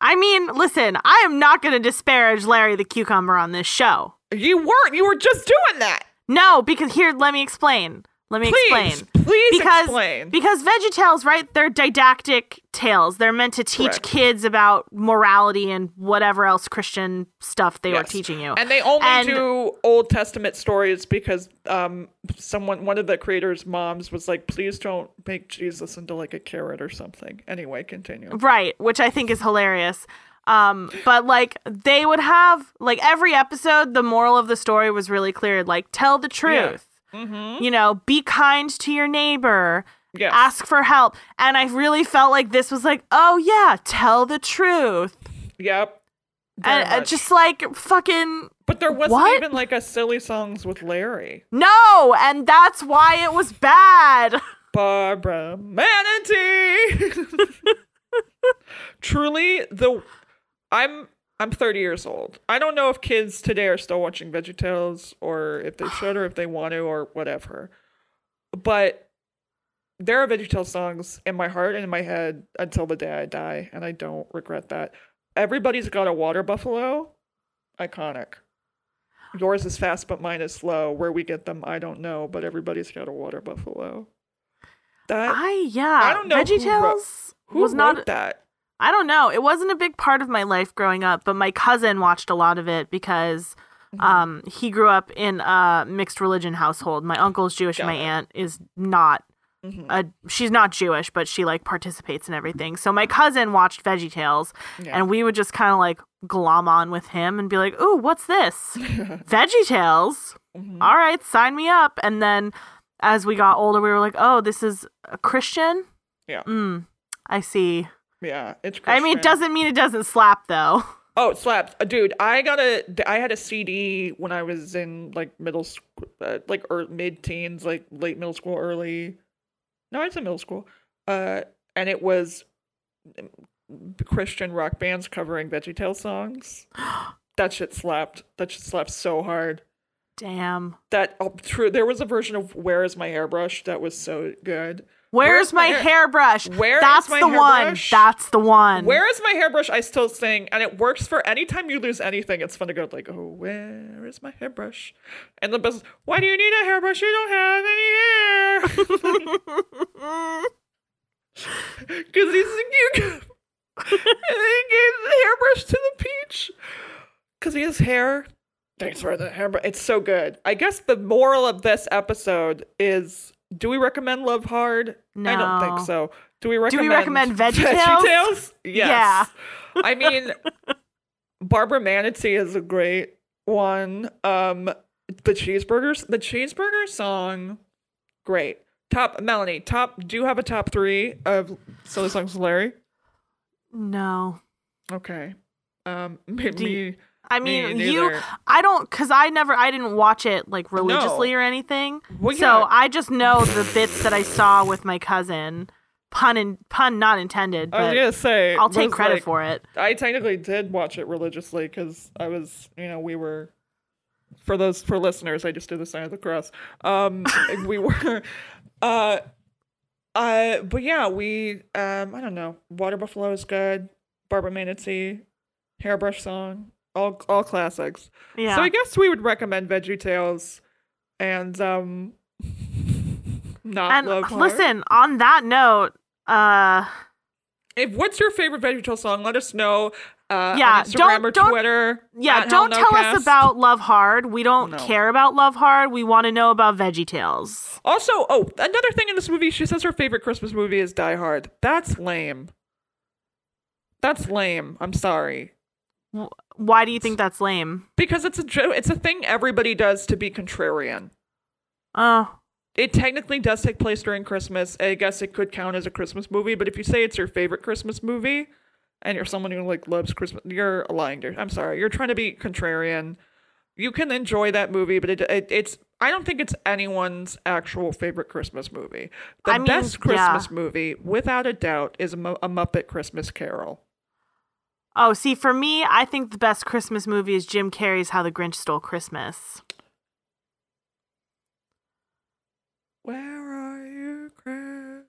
I mean, listen, I am not going to disparage Larry the Cucumber on this show. You weren't. You were just doing that. No, because here, let me explain. Let me Please, explain. please because, explain. Because Veggie Tales, right? They're didactic tales. They're meant to teach Correct. kids about morality and whatever else Christian stuff they were teaching you. And they only And- do Old Testament stories because um someone one of the creators' moms was like, please don't make Jesus into like a carrot or something. Anyway, continue. Right, which I think is hilarious. Um, but like they would have like every episode, the moral of the story was really clear. Like, tell the truth. Mm-hmm. You know, be kind to your neighbor. Yes. Ask for help. And I really felt like this was like, oh yeah, tell the truth. Yep. Very and uh, much. just like fucking but there wasn't What? even like a silly songs with Larry. no, and that's why it was bad. Barbara Manatee. Truly, the I'm I'm 30 years old. I don't know if kids today are still watching VeggieTales or if they should or if they want to or whatever. But there are VeggieTales songs in my heart and in my head until the day I die, and I don't regret that. Everybody's got a water buffalo. Iconic. Yours is fast, but mine is slow. Where we get them, I don't know, but everybody's got a water buffalo. That I yeah. I don't know who VeggieTales wrote- who was not that? I don't know. It wasn't a big part of my life growing up, but my cousin watched a lot of it because Mm-hmm. um, he grew up in a mixed religion household. My uncle's Jewish, and my it. aunt is not. Mhm. A, she's not Jewish, but she like participates in everything. So my cousin watched VeggieTales, Yeah. and we would just kind of like glom on with him and be like, "Ooh, what's this? VeggieTales? Mhm. All right, sign me up." And then as we got older, we were like, "Oh, this is a Christian." Yeah. Mm, I see. Yeah, it's. I mean, it doesn't mean it doesn't slap though. Oh, it slaps, Uh, dude. I got a. I had a CD when I was in like middle school, uh, like or mid teens, like late middle school, early. No, I was in middle school. Uh, and it was mm, Christian rock bands covering VeggieTale songs. that shit slapped. That shit slapped so hard. Damn. That oh, true. There was a version of "Where Is My Hairbrush" that was so good. Where's, Where's my my, hair- hairbrush? Where That's is my the one. That's the one. Where is my hairbrush? I still sing, and it works for any time you lose anything. It's fun to go like, oh, where is my hairbrush? And the best, why do you need a hairbrush? You don't have any hair. Because he's a cucumber. and he gave the hairbrush to the peach. Because he has hair. Thanks for the hairbrush. It's so good. I guess the moral of this episode is do we recommend Love Hard? No. I don't think so. Do we recommend, Do we recommend VeggieTales? VeggieTales? Yes. Yeah. I mean, Barbara Manatee is a great one. Um, the cheeseburgers, the cheeseburger song, great. Top Melanie, top. Do you have a top three of silly songs, Larry? No. Okay. Um, me, Me, I mean, you. I don't, cause I never, I didn't watch it like religiously or anything. Well, So yeah. I just know the bits that I saw with my cousin. Pun and pun not intended, I was gonna say I'll take credit like- for it. I technically did watch it religiously because I was, you know, we were. For those for listeners, I just did the sign of the cross. Um, we were, uh, uh, but yeah, we, um, I don't know. Water Buffalo is good. Barbara Manatee, Hairbrush Song, all all classics. Yeah. So I guess we would recommend Veggie Tales, and um, not and Love listen, on that note, uh, If what's your favorite Veggie VeggieTales song? Let us know. Uh, Yeah, on don't- or don't- Twitter. yeah, don't tell HellNoCast. us about Love Hard. We don't No. care about Love Hard. We want to know about Veggie Tales. Also, oh, another thing in this movie, she says her favorite Christmas movie is Die Hard. That's lame. That's lame. I'm sorry. Why do you think that's lame? Because it's a it's a thing everybody does to be contrarian. Oh, It technically does take place during Christmas. I guess it could count as a Christmas movie, but if you say it's your favorite Christmas movie and you're someone who like loves Christmas, you're lying to. I'm sorry. You're trying to be contrarian. You can enjoy that movie, but it, it it's I don't think it's anyone's actual favorite Christmas movie. The I mean, best yeah. Christmas movie, without a doubt, is a, a Muppet Christmas Carol. Oh. See, for me, I think the best Christmas movie is Jim Carrey's How the Grinch Stole Christmas. Where are you, Christmas?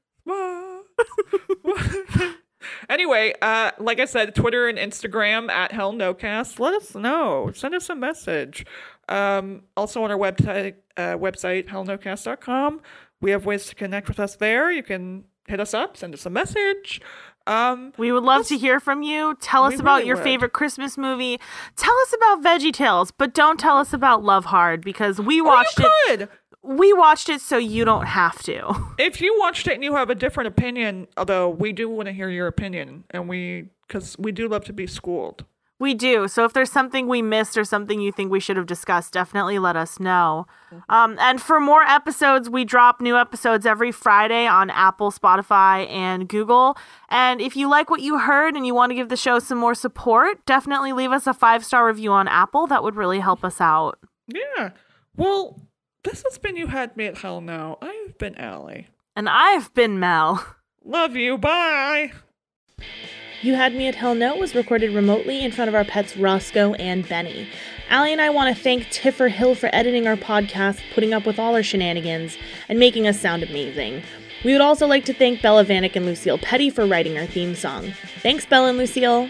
anyway, uh, like I said, Twitter and Instagram at Hell No Cast. Let us know. Send us a message. Um, also on our website, uh, website hellnocast.com. We have ways to connect with us there. You can hit us up, send us a message. Um, We would love to hear from you. Tell us about really your would. favorite Christmas movie. Tell us about Veggie Tales, but don't tell us about Love Hard because we watched you it. could. We watched it so you don't have to. If you watched it and you have a different opinion, although we do want to hear your opinion, and we because we do love to be schooled. We do. So if there's something we missed or something you think we should have discussed, definitely let us know. Um, and for more episodes, we drop new episodes every Friday on Apple, Spotify, and Google. And if you like what you heard and you want to give the show some more support, definitely leave us a five star review on Apple. That would really help us out. Yeah. Well, this has been You Had Me at Hell No. I've been Allie. And I've been Mel. Love you. Bye. You Had Me at Hell No was recorded remotely in front of our pets Roscoe and Benny. Allie and I want to thank Tiffer Hill for editing our podcast, putting up with all our shenanigans, and making us sound amazing. We would also like to thank Bella Vanek and Lucille Petty for writing our theme song. Thanks, Bella and Lucille.